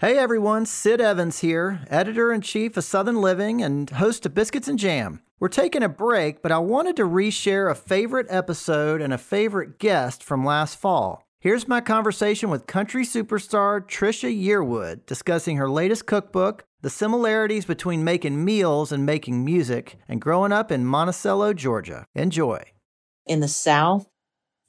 Hey everyone, Sid Evans here, editor in chief of Southern Living and host of Biscuits and Jam. We're taking a break, but I wanted to reshare a favorite episode and a favorite guest from last fall. Here's my conversation with country superstar Trisha Yearwood discussing her latest cookbook, the similarities between making meals and making music, and growing up in Monticello, Georgia. Enjoy. In the South,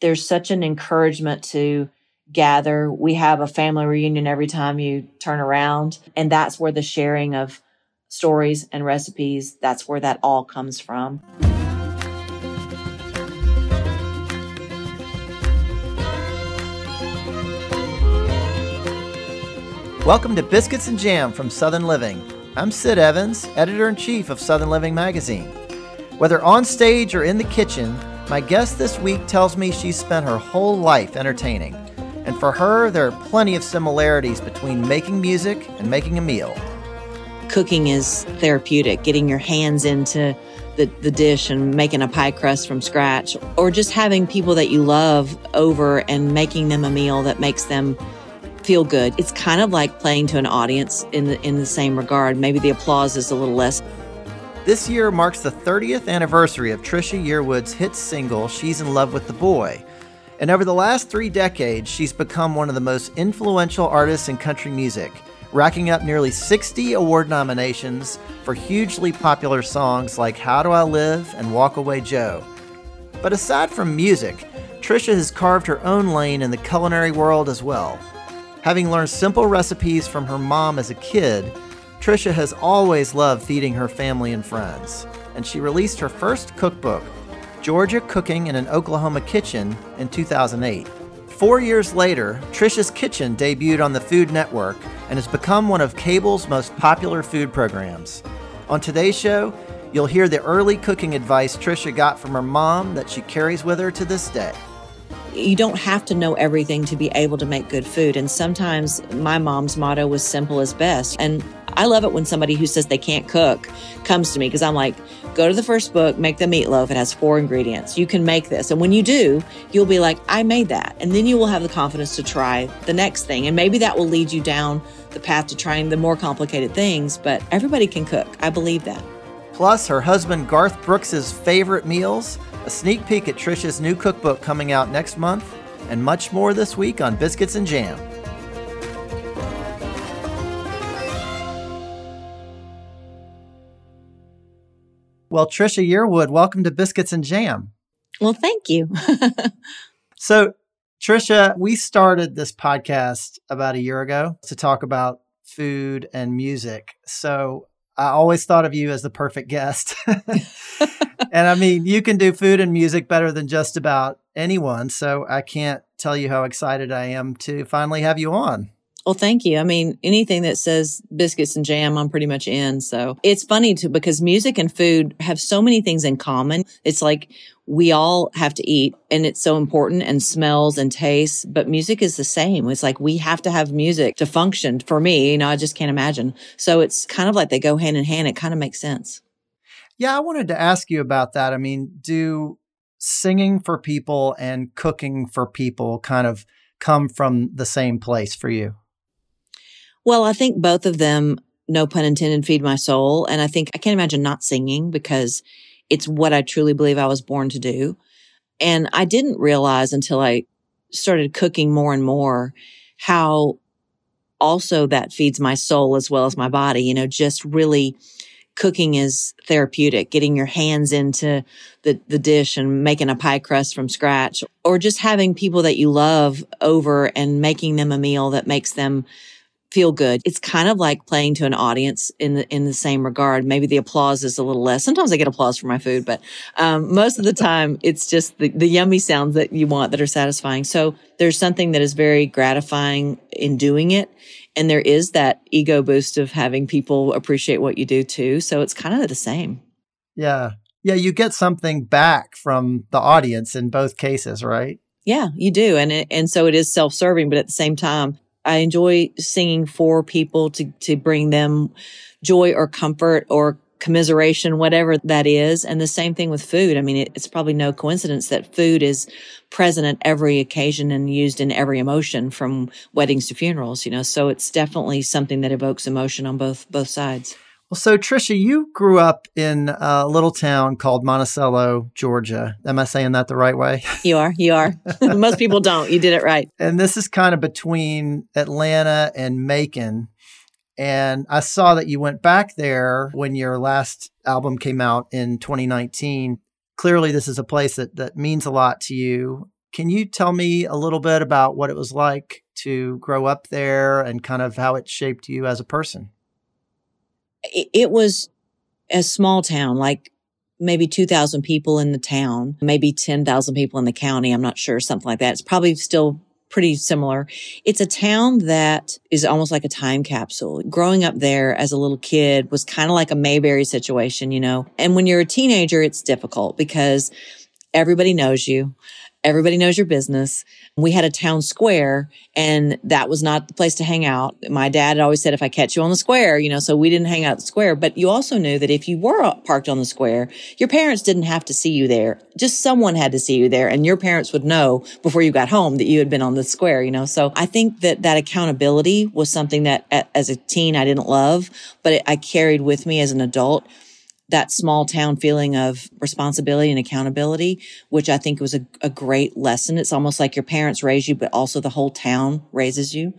there's such an encouragement to gather. We have a family reunion every time you turn around. And that's where the sharing of stories and recipes, that's where that all comes from. Welcome to Biscuits and Jam from Southern Living. I'm Sid Evans, editor in chief of Southern Living magazine. Whether on stage or in the kitchen, my guest this week tells me she's spent her whole life entertaining. And for her, there are plenty of similarities between making music and making a meal. Cooking is therapeutic, getting your hands into the, the dish and making a pie crust from scratch, or just having people that you love over and making them a meal that makes them feel good. It's kind of like playing to an audience in the, in the same regard. Maybe the applause is a little less. This year marks the 30th anniversary of Trisha Yearwood's hit single, She's in Love with the Boy. And over the last three decades, she's become one of the most influential artists in country music, racking up nearly 60 award nominations for hugely popular songs like How Do I Live and Walk Away Joe. But aside from music, Trisha has carved her own lane in the culinary world as well. Having learned simple recipes from her mom as a kid, Trisha has always loved feeding her family and friends, and she released her first cookbook Georgia Cooking in an Oklahoma Kitchen in 2008. Four years later, Trisha's Kitchen debuted on the Food Network and has become one of cable's most popular food programs. On today's show, you'll hear the early cooking advice Trisha got from her mom that she carries with her to this day. You don't have to know everything to be able to make good food. And sometimes my mom's motto was simple as best. And I love it when somebody who says they can't cook comes to me because I'm like, go to the first book, make the meatloaf. It has four ingredients. You can make this. And when you do, you'll be like, I made that. And then you will have the confidence to try the next thing. And maybe that will lead you down the path to trying the more complicated things, but everybody can cook. I believe that. Plus, her husband Garth Brooks's favorite meals, a sneak peek at Trisha's new cookbook coming out next month, and much more this week on Biscuits and Jam. Well, Trisha Yearwood, welcome to Biscuits and Jam. Well, thank you. so, Trisha, we started this podcast about a year ago to talk about food and music. So, I always thought of you as the perfect guest. and I mean, you can do food and music better than just about anyone. So, I can't tell you how excited I am to finally have you on. Well, thank you. I mean, anything that says biscuits and jam, I'm pretty much in. So it's funny too, because music and food have so many things in common. It's like we all have to eat and it's so important and smells and tastes, but music is the same. It's like we have to have music to function for me. You know, I just can't imagine. So it's kind of like they go hand in hand. It kind of makes sense. Yeah. I wanted to ask you about that. I mean, do singing for people and cooking for people kind of come from the same place for you? Well, I think both of them, no pun intended, feed my soul. And I think I can't imagine not singing because it's what I truly believe I was born to do. And I didn't realize until I started cooking more and more how also that feeds my soul as well as my body, you know, just really cooking is therapeutic, getting your hands into the, the dish and making a pie crust from scratch or just having people that you love over and making them a meal that makes them feel good. It's kind of like playing to an audience in the, in the same regard. Maybe the applause is a little less. Sometimes I get applause for my food, but, um, most of the time it's just the, the yummy sounds that you want that are satisfying. So there's something that is very gratifying in doing it. And there is that ego boost of having people appreciate what you do too. So it's kind of the same. Yeah. Yeah. You get something back from the audience in both cases, right? Yeah, you do. And it, and so it is self-serving, but at the same time, I enjoy singing for people to, to bring them joy or comfort or commiseration, whatever that is. And the same thing with food. I mean, it, it's probably no coincidence that food is present at every occasion and used in every emotion from weddings to funerals, you know, so it's definitely something that evokes emotion on both, both sides. Well, so Trisha, you grew up in a little town called Monticello, Georgia. Am I saying that the right way? You are. You are. Most people don't. You did it right. And this is kind of between Atlanta and Macon. And I saw that you went back there when your last album came out in 2019. Clearly, this is a place that, that means a lot to you. Can you tell me a little bit about what it was like to grow up there and kind of how it shaped you as a person? It was a small town, like maybe 2,000 people in the town, maybe 10,000 people in the county. I'm not sure, something like that. It's probably still pretty similar. It's a town that is almost like a time capsule. Growing up there as a little kid was kind of like a Mayberry situation, you know? And when you're a teenager, it's difficult because everybody knows you. Everybody knows your business. We had a town square and that was not the place to hang out. My dad always said, if I catch you on the square, you know, so we didn't hang out the square. But you also knew that if you were uh, parked on the square, your parents didn't have to see you there. Just someone had to see you there and your parents would know before you got home that you had been on the square, you know. So I think that that accountability was something that as a teen I didn't love, but I carried with me as an adult that small town feeling of responsibility and accountability, which I think was a, a, great lesson. It's almost like your parents raise you, but also the whole town raises you.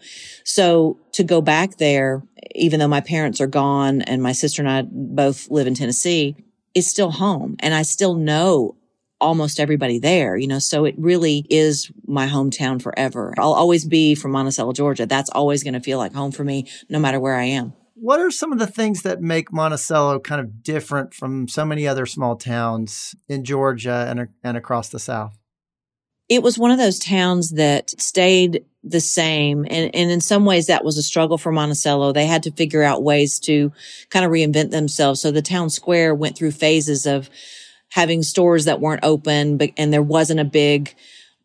So to go back there, even though my parents are gone and my sister and I both live in Tennessee, is still home. And I still know almost everybody there, you know, so it really is my hometown forever. I'll always be from Monticello, Georgia. That's always going to feel like home for me, no matter where I am what are some of the things that make Monticello kind of different from so many other small towns in Georgia and, and across the South? It was one of those towns that stayed the same. And, and in some ways that was a struggle for Monticello. They had to figure out ways to kind of reinvent themselves. So the town square went through phases of having stores that weren't open, but, and there wasn't a big,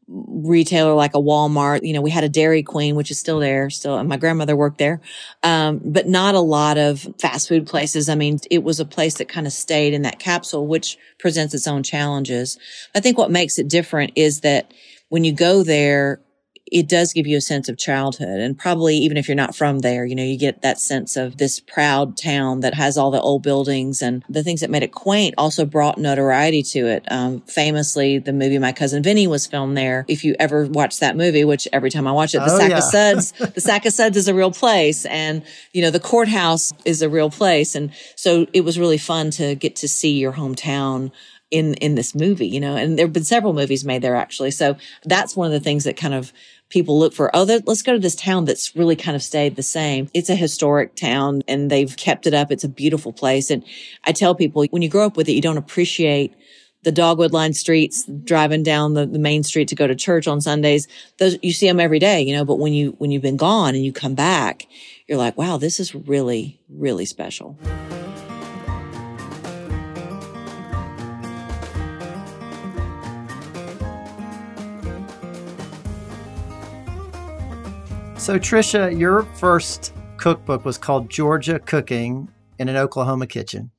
retailer like a Walmart. You know, we had a Dairy Queen, which is still there, still, and my grandmother worked there. Um, but not a lot of fast food places. I mean, it was a place that kind of stayed in that capsule, which presents its own challenges. I think what makes it different is that when you go there, it does give you a sense of childhood. And probably even if you're not from there, you know, you get that sense of this proud town that has all the old buildings and the things that made it quaint also brought notoriety to it. Um, famously, the movie My Cousin Vinny was filmed there. If you ever watch that movie, which every time I watch it, the oh, Sack yeah. of Suds, the Sack of Suds is a real place. And, you know, the courthouse is a real place. And so it was really fun to get to see your hometown in in this movie you know and there have been several movies made there actually so that's one of the things that kind of people look for, oh, let's go to this town that's really kind of stayed the same. It's a historic town and they've kept it up. It's a beautiful place. And I tell people when you grow up with it, you don't appreciate the dogwood lined streets, mm-hmm. driving down the, the main street to go to church on Sundays. Those, you see them every day, you know, but when you, when you've been gone and you come back, you're like, wow, this is really, really special. So, Trisha, your first cookbook was called Georgia Cooking in an Oklahoma Kitchen.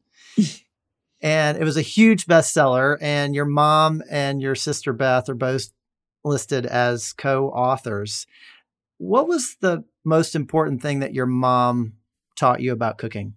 and it was a huge bestseller. And your mom and your sister Beth are both listed as co authors. What was the most important thing that your mom taught you about cooking?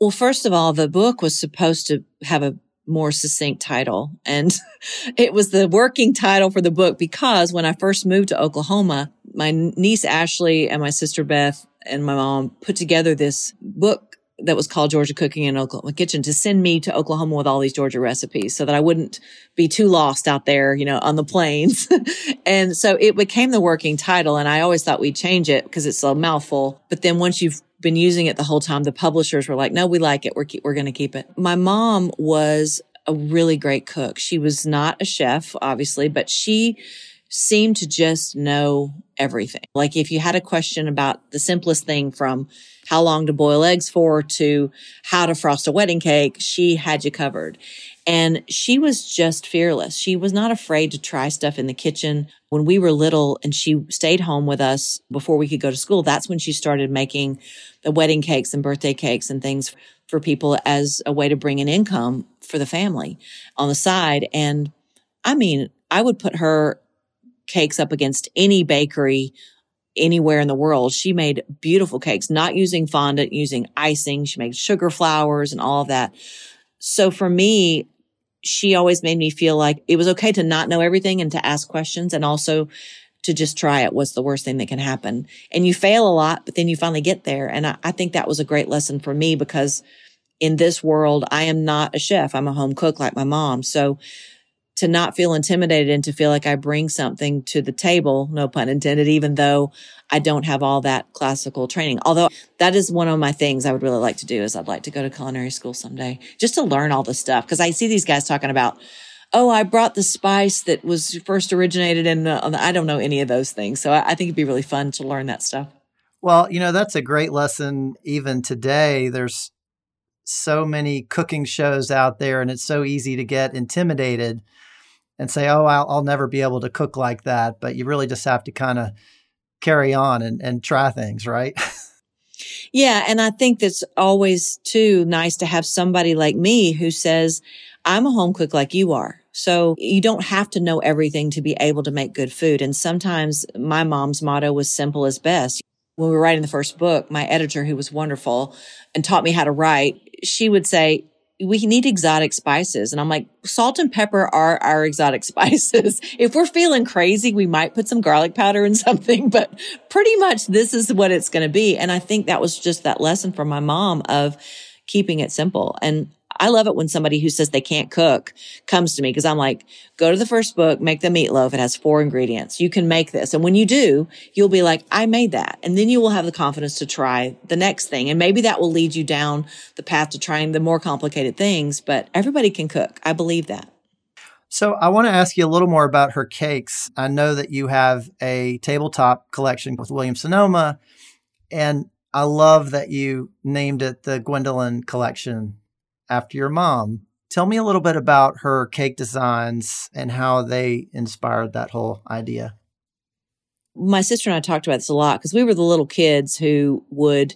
Well, first of all, the book was supposed to have a more succinct title. And it was the working title for the book because when I first moved to Oklahoma, my niece Ashley and my sister Beth and my mom put together this book that was called Georgia Cooking in Oklahoma Kitchen to send me to Oklahoma with all these Georgia recipes so that I wouldn't be too lost out there, you know, on the plains. and so it became the working title. And I always thought we'd change it because it's a mouthful. But then once you've been using it the whole time, the publishers were like, no, we like it. We're, we're going to keep it. My mom was a really great cook. She was not a chef, obviously, but she seemed to just know everything. Like if you had a question about the simplest thing from how long to boil eggs for to how to frost a wedding cake, she had you covered. And she was just fearless. She was not afraid to try stuff in the kitchen. When we were little and she stayed home with us before we could go to school, that's when she started making the wedding cakes and birthday cakes and things for people as a way to bring an income for the family on the side. And I mean, I would put her cakes up against any bakery anywhere in the world. She made beautiful cakes, not using fondant, using icing. She made sugar flowers and all of that. So for me, she always made me feel like it was okay to not know everything and to ask questions and also to just try it was the worst thing that can happen. And you fail a lot, but then you finally get there. And I, I think that was a great lesson for me because in this world, I am not a chef. I'm a home cook like my mom. So to not feel intimidated and to feel like I bring something to the table, no pun intended, even though I don't have all that classical training. Although that is one of my things I would really like to do is I'd like to go to culinary school someday just to learn all the stuff. Cause I see these guys talking about, Oh, I brought the spice that was first originated in, I don't know any of those things. So I, I think it'd be really fun to learn that stuff. Well, you know, that's a great lesson even today. There's so many cooking shows out there and it's so easy to get intimidated and say, "Oh, I'll, I'll never be able to cook like that." But you really just have to kind of carry on and, and try things, right? yeah, and I think that's always too nice to have somebody like me who says, "I'm a home cook like you are." So you don't have to know everything to be able to make good food. And sometimes my mom's motto was simple as best. When we were writing the first book, my editor, who was wonderful and taught me how to write, she would say, we need exotic spices. And I'm like, salt and pepper are our exotic spices. if we're feeling crazy, we might put some garlic powder in something, but pretty much this is what it's going to be. And I think that was just that lesson from my mom of keeping it simple. And I love it when somebody who says they can't cook comes to me because I'm like, go to the first book, make the meatloaf. It has four ingredients. You can make this. And when you do, you'll be like, I made that. And then you will have the confidence to try the next thing. And maybe that will lead you down the path to trying the more complicated things, but everybody can cook. I believe that. So I want to ask you a little more about her cakes. I know that you have a tabletop collection with Williams Sonoma, and I love that you named it the Gwendolyn collection after your mom. Tell me a little bit about her cake designs and how they inspired that whole idea. My sister and I talked about this a lot because we were the little kids who would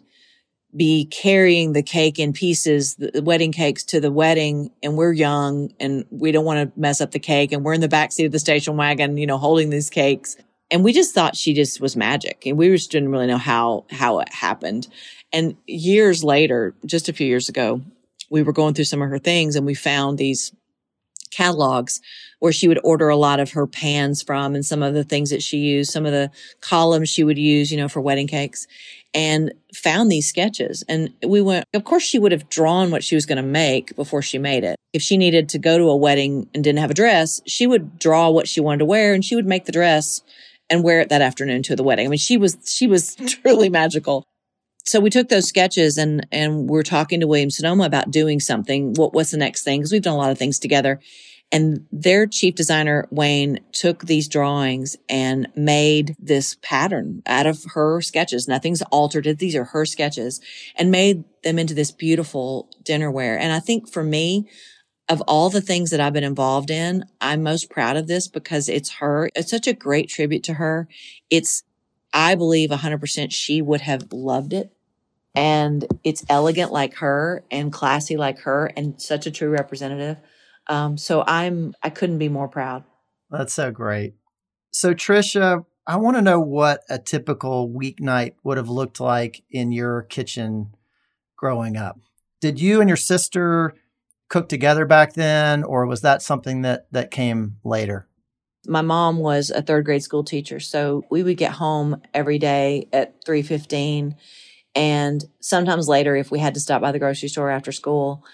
be carrying the cake in pieces, the wedding cakes to the wedding, and we're young and we don't want to mess up the cake, and we're in the back seat of the station wagon, you know, holding these cakes. And we just thought she just was magic, and we just didn't really know how how it happened. And years later, just a few years ago, we were going through some of her things and we found these catalogs where she would order a lot of her pans from and some of the things that she used, some of the columns she would use, you know, for wedding cakes and found these sketches. And we went, of course, she would have drawn what she was going to make before she made it. If she needed to go to a wedding and didn't have a dress, she would draw what she wanted to wear and she would make the dress and wear it that afternoon to the wedding. I mean, she was, she was truly magical so we took those sketches and and we're talking to William Sonoma about doing something. What what's the next thing? Because we've done a lot of things together. And their chief designer, Wayne, took these drawings and made this pattern out of her sketches. Nothing's altered it. These are her sketches and made them into this beautiful dinnerware. And I think for me, of all the things that I've been involved in, I'm most proud of this because it's her. It's such a great tribute to her. It's, I believe 100% she would have loved it and it's elegant like her and classy like her and such a true representative. Um, so I'm I couldn't be more proud. That's so great. So Trisha, I want to know what a typical weeknight would have looked like in your kitchen growing up. Did you and your sister cook together back then, or was that something that that came later? My mom was a third grade school teacher, so we would get home every day at three fifteen and sometimes later if we had to stop by the grocery store after school.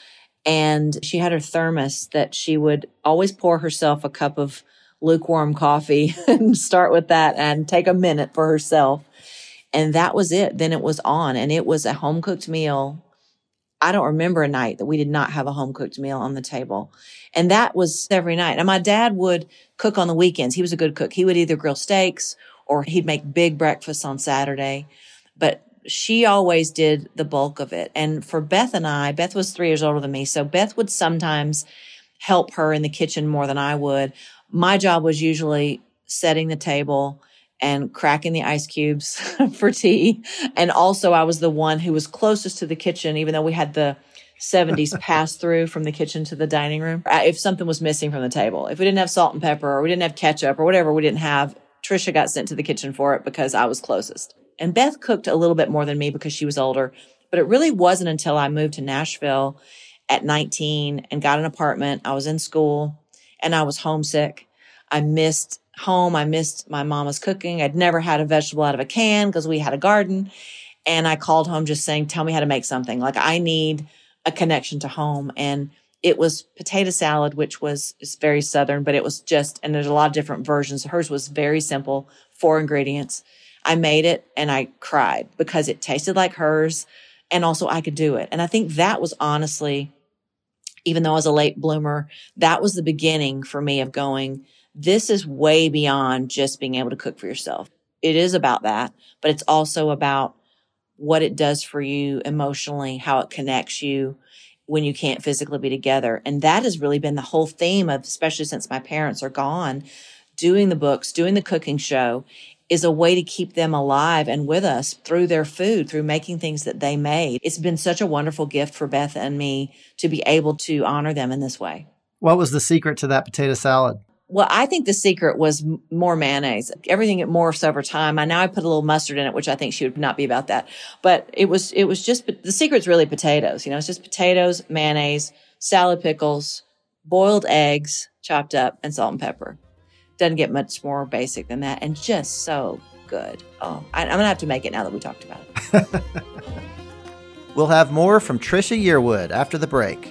And she had her thermos that she would always pour herself a cup of lukewarm coffee and start with that and take a minute for herself. And that was it. Then it was on and it was a home cooked meal. I don't remember a night that we did not have a home cooked meal on the table. And that was every night. And my dad would cook on the weekends. He was a good cook. He would either grill steaks or he'd make big breakfasts on Saturday. But she always did the bulk of it. And for Beth and I, Beth was three years older than me. So Beth would sometimes help her in the kitchen more than I would. My job was usually setting the table and cracking the ice cubes for tea. And also I was the one who was closest to the kitchen, even though we had the 70s pass through from the kitchen to the dining room. If something was missing from the table, if we didn't have salt and pepper or we didn't have ketchup or whatever we didn't have, Trisha got sent to the kitchen for it because I was closest. And Beth cooked a little bit more than me because she was older. But it really wasn't until I moved to Nashville at 19 and got an apartment. I was in school and I was homesick. I missed home. I missed my mama's cooking. I'd never had a vegetable out of a can because we had a garden. And I called home just saying, tell me how to make something. Like I need a connection to home. And it was potato salad, which was very Southern, but it was just, and there's a lot of different versions. Hers was very simple, four ingredients. I made it and I cried because it tasted like hers. And also I could do it. And I think that was honestly, even though I was a late bloomer, that was the beginning for me of going, this is way beyond just being able to cook for yourself. It is about that, but it's also about what it does for you emotionally, how it connects you when you can't physically be together. And that has really been the whole theme of, especially since my parents are gone, doing the books, doing the cooking show is a way to keep them alive and with us through their food, through making things that they made. It's been such a wonderful gift for Beth and me to be able to honor them in this way. What was the secret to that potato salad? Well, I think the secret was more mayonnaise. Everything it morphs over time. I now I put a little mustard in it, which I think she would not be about that. But it was it was just the secret's really potatoes. You know, it's just potatoes, mayonnaise, salad pickles, boiled eggs chopped up, and salt and pepper. Doesn't get much more basic than that, and just so good. Oh, I, I'm gonna have to make it now that we talked about it. we'll have more from Trisha Yearwood after the break.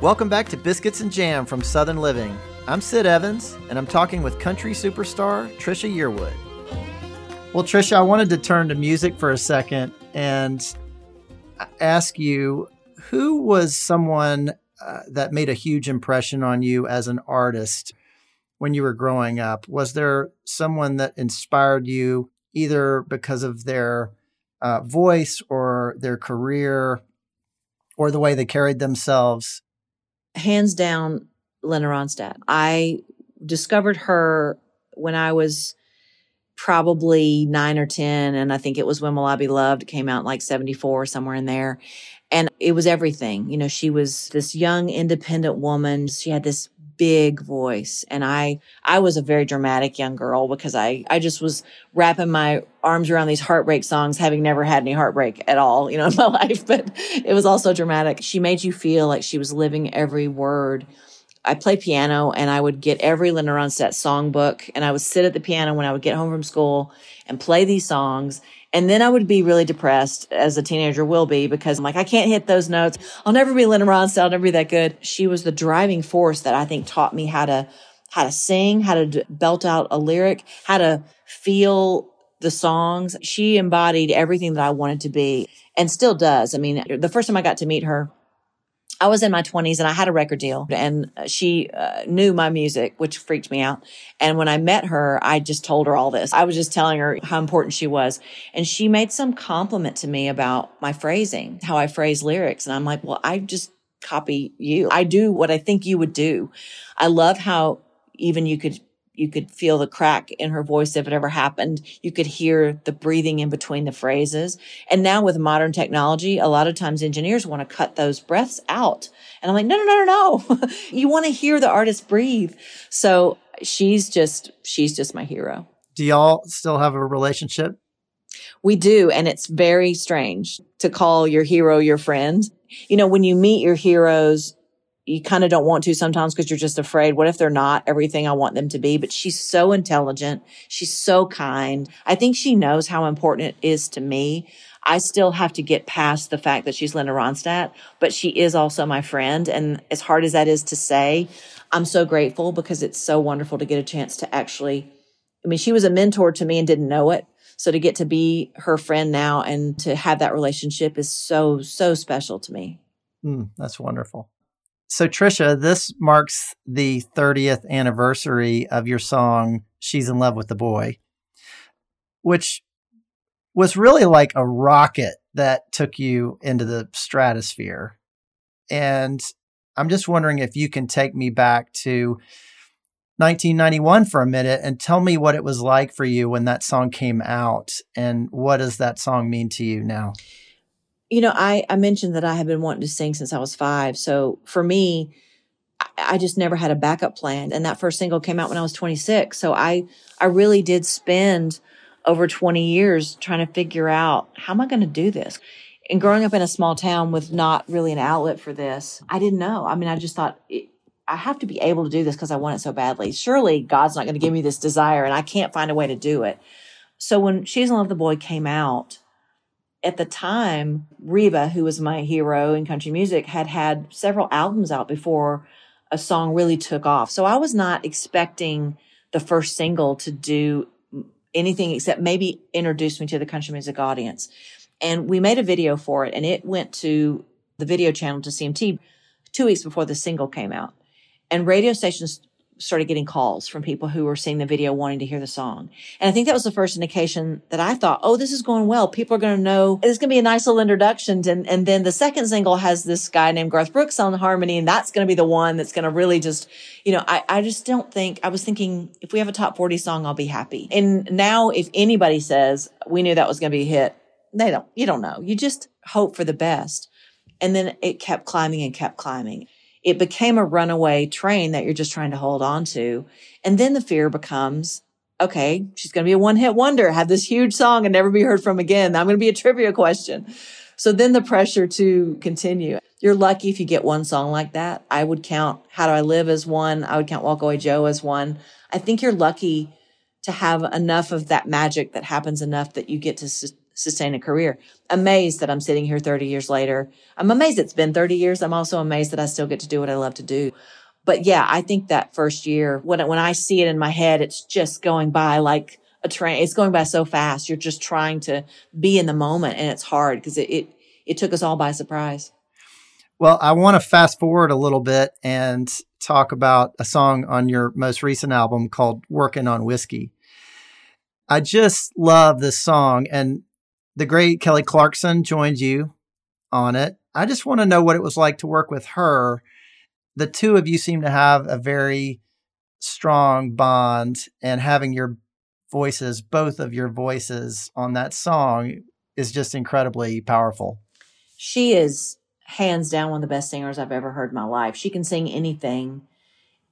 Welcome back to Biscuits and Jam from Southern Living. I'm Sid Evans, and I'm talking with country superstar Trisha Yearwood. Well, Trisha, I wanted to turn to music for a second and ask you who was someone uh, that made a huge impression on you as an artist when you were growing up? Was there someone that inspired you either because of their uh, voice or their career or the way they carried themselves hands down, Linda Ronstadt. I discovered her when I was probably nine or 10. And I think it was When Will I Be Loved? Came out like 74, somewhere in there. And it was everything. You know, she was this young, independent woman. She had this big voice and i i was a very dramatic young girl because i i just was wrapping my arms around these heartbreak songs having never had any heartbreak at all you know in my life but it was also dramatic. She made you feel like she was living every word. I play piano and i would get every linda ronstadt songbook and i would sit at the piano when i would get home from school and play these songs and then I would be really depressed as a teenager will be because I'm like, I can't hit those notes. I'll never be Linda Ronstadt. I'll never be that good. She was the driving force that I think taught me how to, how to sing, how to belt out a lyric, how to feel the songs. She embodied everything that I wanted to be and still does. I mean, the first time I got to meet her, I was in my 20s and I had a record deal and she uh, knew my music, which freaked me out. And when I met her, I just told her all this. I was just telling her how important she was. And she made some compliment to me about my phrasing, how I phrase lyrics. And I'm like, well, I just copy you. I do what I think you would do. I love how even you could you could feel the crack in her voice if it ever happened. You could hear the breathing in between the phrases. And now with modern technology, a lot of times engineers want to cut those breaths out. And I'm like, no, no, no, no, no. you want to hear the artist breathe. So she's just, she's just my hero. Do y'all still have a relationship? We do. And it's very strange to call your hero your friend. You know, when you meet your heroes, you kind of don't want to sometimes because you're just afraid. What if they're not everything I want them to be? But she's so intelligent. She's so kind. I think she knows how important it is to me. I still have to get past the fact that she's Linda Ronstadt, but she is also my friend. And as hard as that is to say, I'm so grateful because it's so wonderful to get a chance to actually, I mean, she was a mentor to me and didn't know it. So to get to be her friend now and to have that relationship is so, so special to me. Mm, that's wonderful. So, Trisha, this marks the 30th anniversary of your song, She's in Love with the Boy, which was really like a rocket that took you into the stratosphere. And I'm just wondering if you can take me back to 1991 for a minute and tell me what it was like for you when that song came out and what does that song mean to you now? You know, I, I mentioned that I had been wanting to sing since I was five. So for me, I, I just never had a backup plan. And that first single came out when I was 26. So I, I really did spend over 20 years trying to figure out how am I going to do this? And growing up in a small town with not really an outlet for this, I didn't know. I mean, I just thought it, I have to be able to do this because I want it so badly. Surely God's not going to give me this desire and I can't find a way to do it. So when She's in Love the Boy came out, at the time, Reba, who was my hero in country music, had had several albums out before a song really took off. So I was not expecting the first single to do anything except maybe introduce me to the country music audience. And we made a video for it and it went to the video channel to CMT two weeks before the single came out. And radio stations started getting calls from people who were seeing the video wanting to hear the song. And I think that was the first indication that I thought, oh, this is going well. People are going to know it's going to be a nice little introduction. And, and then the second single has this guy named Garth Brooks on harmony. And that's going to be the one that's going to really just, you know, I, I just don't think I was thinking if we have a top 40 song, I'll be happy. And now if anybody says we knew that was going to be a hit, they don't, you don't know. You just hope for the best. And then it kept climbing and kept climbing it became a runaway train that you're just trying to hold on to. And then the fear becomes, okay, she's going to be a one hit wonder, have this huge song and never be heard from again. I'm going to be a trivia question. So then the pressure to continue. You're lucky if you get one song like that. I would count How Do I Live as one. I would count Walk Away Joe as one. I think you're lucky to have enough of that magic that happens enough that you get to sustain a career. Amazed that I'm sitting here 30 years later. I'm amazed it's been 30 years. I'm also amazed that I still get to do what I love to do. But yeah, I think that first year, when, when I see it in my head, it's just going by like a train. It's going by so fast. You're just trying to be in the moment and it's hard because it, it, it took us all by surprise. Well, I want to fast forward a little bit and talk about a song on your most recent album called Working on Whiskey. I just love this song. And the great Kelly Clarkson joined you on it. I just want to know what it was like to work with her. The two of you seem to have a very strong bond, and having your voices, both of your voices on that song, is just incredibly powerful. She is hands down one of the best singers I've ever heard in my life. She can sing anything.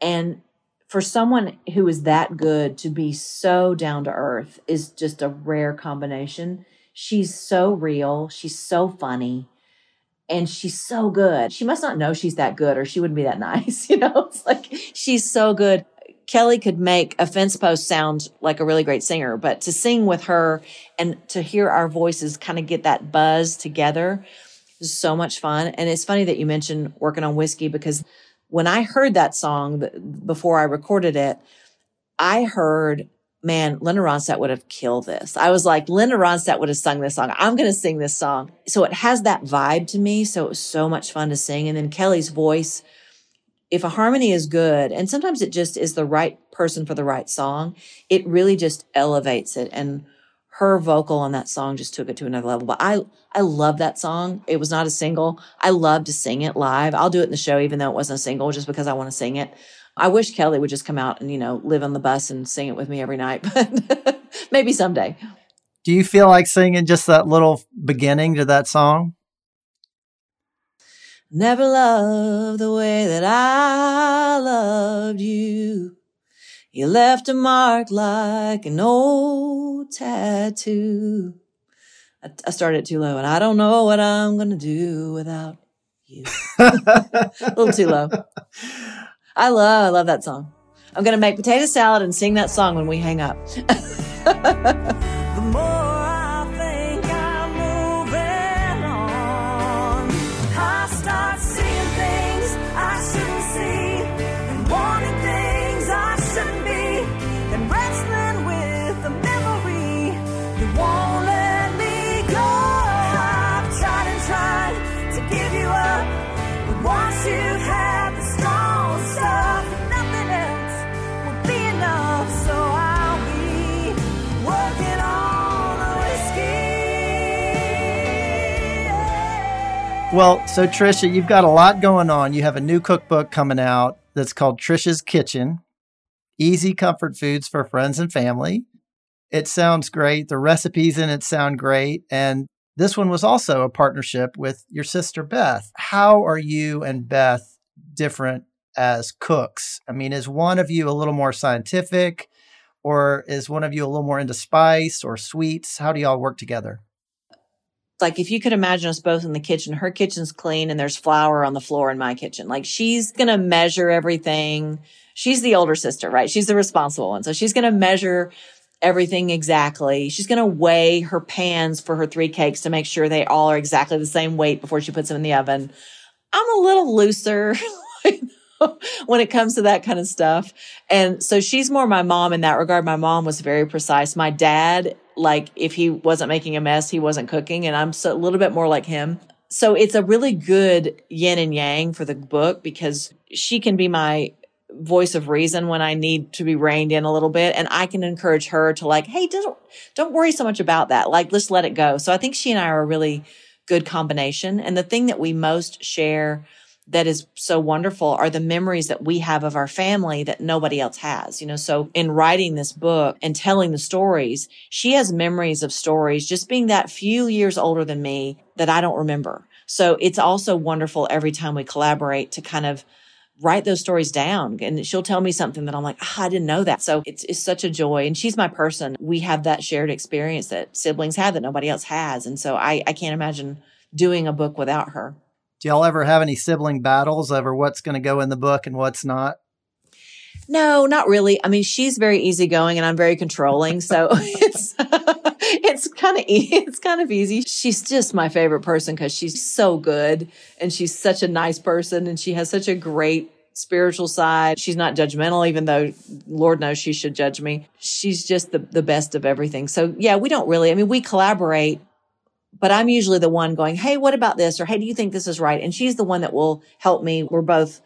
And for someone who is that good to be so down to earth is just a rare combination. She's so real. She's so funny. And she's so good. She must not know she's that good or she wouldn't be that nice. You know, it's like she's so good. Kelly could make a fence post sound like a really great singer, but to sing with her and to hear our voices kind of get that buzz together is so much fun. And it's funny that you mentioned working on whiskey because when I heard that song before I recorded it, I heard man, Linda Ronstadt would have killed this. I was like, Linda Ronstadt would have sung this song. I'm going to sing this song. So it has that vibe to me. So it was so much fun to sing. And then Kelly's voice, if a harmony is good, and sometimes it just is the right person for the right song, it really just elevates it. And her vocal on that song just took it to another level. But I, I love that song. It was not a single. I love to sing it live. I'll do it in the show, even though it wasn't a single, just because I want to sing it. I wish Kelly would just come out and, you know, live on the bus and sing it with me every night, but maybe someday. Do you feel like singing just that little beginning to that song? Never loved the way that I loved you. You left a mark like an old tattoo. I, I started too low and I don't know what I'm going to do without you. a little too low. I love, I love that song. I'm going to make potato salad and sing that song when we hang up. Well, so Trisha, you've got a lot going on. You have a new cookbook coming out that's called Trisha's Kitchen Easy Comfort Foods for Friends and Family. It sounds great. The recipes in it sound great. And this one was also a partnership with your sister Beth. How are you and Beth different as cooks? I mean, is one of you a little more scientific or is one of you a little more into spice or sweets? How do y'all work together? Like if you could imagine us both in the kitchen, her kitchen's clean and there's flour on the floor in my kitchen. Like she's going to measure everything. She's the older sister, right? She's the responsible one. So she's going to measure everything exactly. She's going to weigh her pans for her three cakes to make sure they all are exactly the same weight before she puts them in the oven. I'm a little looser. when it comes to that kind of stuff. And so she's more my mom in that regard. My mom was very precise. My dad, like if he wasn't making a mess, he wasn't cooking. And I'm so, a little bit more like him. So it's a really good yin and yang for the book because she can be my voice of reason when I need to be reined in a little bit. And I can encourage her to like, Hey, don't, don't worry so much about that. Like, let's let it go. So I think she and I are a really good combination. And the thing that we most share that is so wonderful are the memories that we have of our family that nobody else has. You know, so in writing this book and telling the stories, she has memories of stories just being that few years older than me that I don't remember. So it's also wonderful every time we collaborate to kind of write those stories down and she'll tell me something that I'm like, oh, I didn't know that. So it's, it's such a joy. And she's my person. We have that shared experience that siblings have that nobody else has. And so I, I can't imagine doing a book without her. Do y'all ever have any sibling battles over what's going to go in the book and what's not? No, not really. I mean, she's very easygoing and I'm very controlling, so it's it's kind of it's kind of easy. She's just my favorite person cuz she's so good and she's such a nice person and she has such a great spiritual side. She's not judgmental even though Lord knows she should judge me. She's just the the best of everything. So, yeah, we don't really I mean, we collaborate but I'm usually the one going, Hey, what about this? Or Hey, do you think this is right? And she's the one that will help me. We're both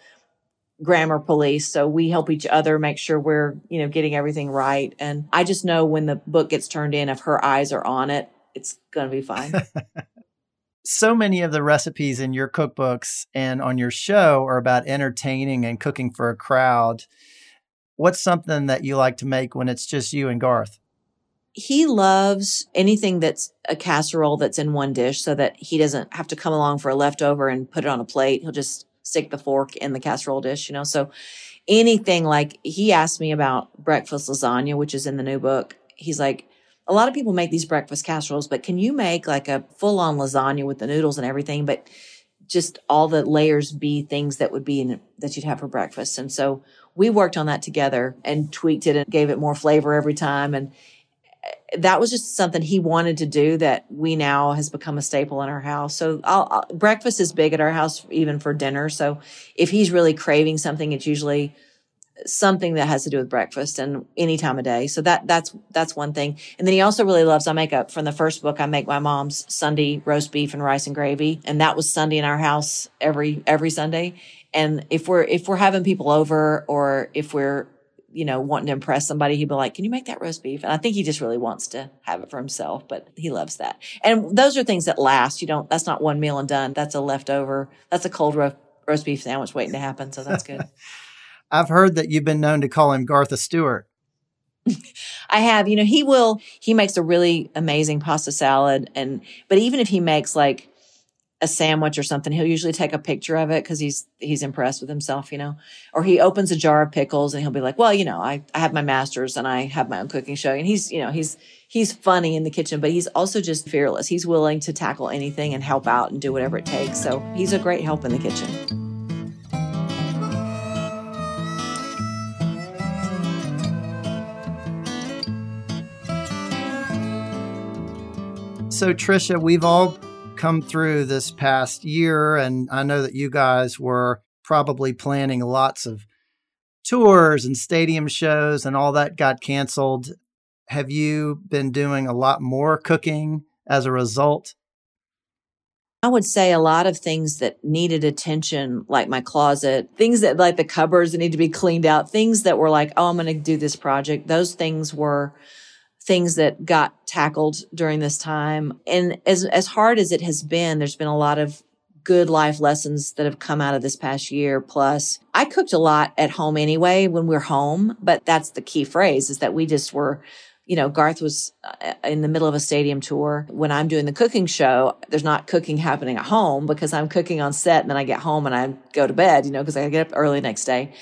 grammar police. So we help each other make sure we're, you know, getting everything right. And I just know when the book gets turned in, if her eyes are on it, it's going to be fine. so many of the recipes in your cookbooks and on your show are about entertaining and cooking for a crowd. What's something that you like to make when it's just you and Garth? He loves anything that's a casserole that's in one dish so that he doesn't have to come along for a leftover and put it on a plate. He'll just stick the fork in the casserole dish, you know? So anything like he asked me about breakfast lasagna, which is in the new book. He's like, a lot of people make these breakfast casseroles, but can you make like a full on lasagna with the noodles and everything? But just all the layers be things that would be in that you'd have for breakfast. And so we worked on that together and tweaked it and gave it more flavor every time. And that was just something he wanted to do that we now has become a staple in our house. So I'll, I'll, breakfast is big at our house, even for dinner. So if he's really craving something, it's usually something that has to do with breakfast and any time of day. So that that's that's one thing. And then he also really loves I make up from the first book I make my mom's Sunday roast beef and rice and gravy and that was Sunday in our house every every Sunday. And if we're if we're having people over or if we're you know wanting to impress somebody he'd be like can you make that roast beef and i think he just really wants to have it for himself but he loves that and those are things that last you don't that's not one meal and done that's a leftover that's a cold roast roast beef sandwich waiting to happen so that's good I've heard that you've been known to call him Gartha Stewart. I have. You know, he will, he makes a really amazing pasta salad. And, but even if he makes like a sandwich or something, he'll usually take a picture of it because he's, he's impressed with himself, you know, or he opens a jar of pickles and he'll be like, well, you know, I, I have my master's and I have my own cooking show. And he's, you know, he's, he's funny in the kitchen, but he's also just fearless. He's willing to tackle anything and help out and do whatever it takes. So he's a great help in the kitchen. So, Trisha, we've all come through this past year, and I know that you guys were probably planning lots of tours and stadium shows, and all that got canceled. Have you been doing a lot more cooking as a result? I would say a lot of things that needed attention, like my closet, things that like the cupboards that need to be cleaned out, things that were like, oh, I'm going to do this project. Those things were things that got tackled during this time. And as, as hard as it has been, there's been a lot of good life lessons that have come out of this past year. Plus, I cooked a lot at home anyway when we're home, but that's the key phrase is that we just were, you know, Garth was uh, in the middle of a stadium tour. When I'm doing the cooking show, there's not cooking happening at home because I'm cooking on set and then I get home and I go to bed, you know, because I get up early next day.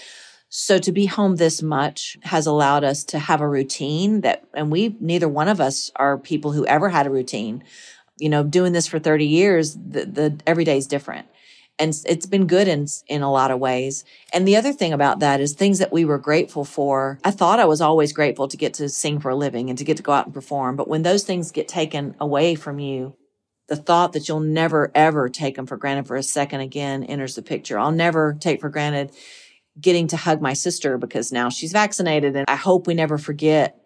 So to be home this much has allowed us to have a routine that, and we, neither one of us are people who ever had a routine. You know, doing this for 30 years, the, the every day is different. And it's been good in, in a lot of ways. And the other thing about that is things that we were grateful for. I thought I was always grateful to get to sing for a living and to get to go out and perform. But when those things get taken away from you, the thought that you'll never ever take them for granted for a second again enters the picture. I'll never take for granted getting to hug my sister because now she's vaccinated. And I hope we never forget,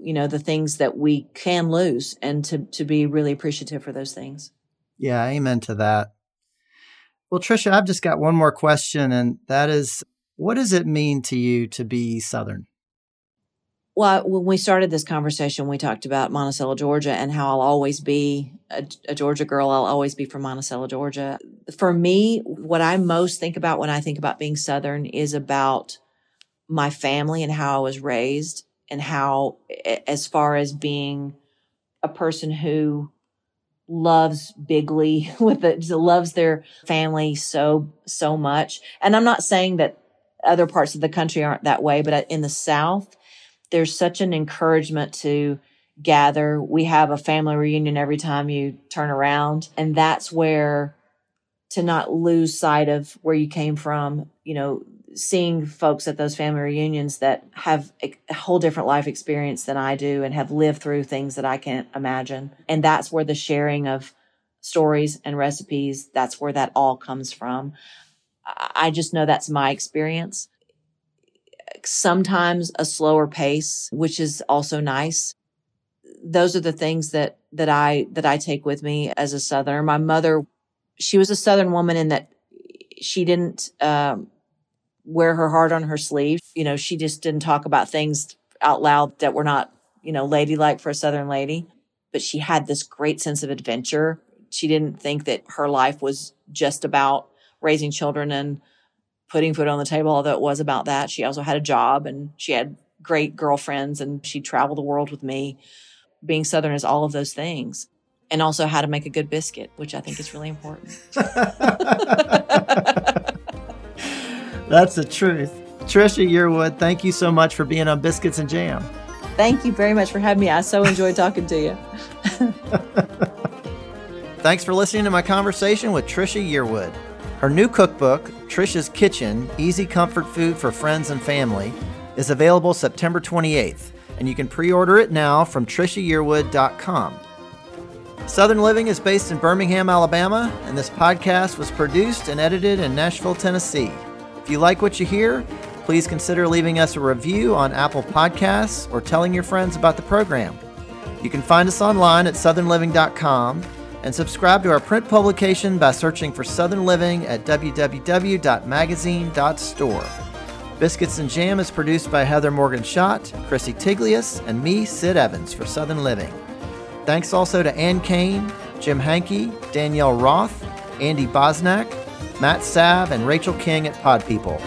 you know, the things that we can lose and to, to be really appreciative for those things. Yeah, amen to that. Well, Trisha, I've just got one more question, and that is what does it mean to you to be Southern? Well, when we started this conversation, we talked about Monticello, Georgia, and how I'll always be a, a, Georgia girl. I'll always be from Monticello, Georgia. For me, what I most think about when I think about being Southern is about my family and how I was raised, and how, as far as being a person who loves bigly with it, loves their family so, so much. And I'm not saying that other parts of the country aren't that way, but in the South, there's such an encouragement to gather. We have a family reunion every time you turn around. And that's where to not lose sight of where you came from, you know, seeing folks at those family reunions that have a, whole different life experience than I do and have lived through things that I can't imagine. And that's where the sharing of stories and recipes, that's where that all comes from. I just know that's my experience sometimes a slower pace, which is also nice. Those are the things that, that I, that I take with me as a Southerner. My mother, she was a Southern woman in that she didn't, um, wear her heart on her sleeve. You know, she just didn't talk about things out loud that were not, you know, ladylike for a Southern lady. But she had this great sense of adventure. She didn't think that her life was just about raising children and putting food on the table, although it was about that. She also had a job and she had great girlfriends and she traveled the world with me. Being Southern is all of those things. And also how to make a good biscuit, which I think is really important. That's the truth. Trisha Yearwood, thank you so much for being on Biscuits and Jam. Thank you very much for having me. I so enjoyed talking to you. Thanks for listening to my conversation with Trisha Yearwood. Her new cookbook, Trisha's Kitchen Easy Comfort Food for Friends and Family, is available September 28th, and you can pre order it now from TrishaYearwood.com. Southern Living is based in Birmingham, Alabama, and this podcast was produced and edited in Nashville, Tennessee. If you like what you hear, please consider leaving us a review on Apple Podcasts or telling your friends about the program. You can find us online at southernliving.com and subscribe to our print publication by searching for Southern Living at www.magazine.store. Biscuits and Jam is produced by Heather Morgan Shott, Chrissy Tiglius, and me, Sid Evans, for Southern Living. Thanks also to Ann Kane, Jim Hankey, Danielle Roth, Andy Bosnack, Matt Sav, and Rachel King at Pod People.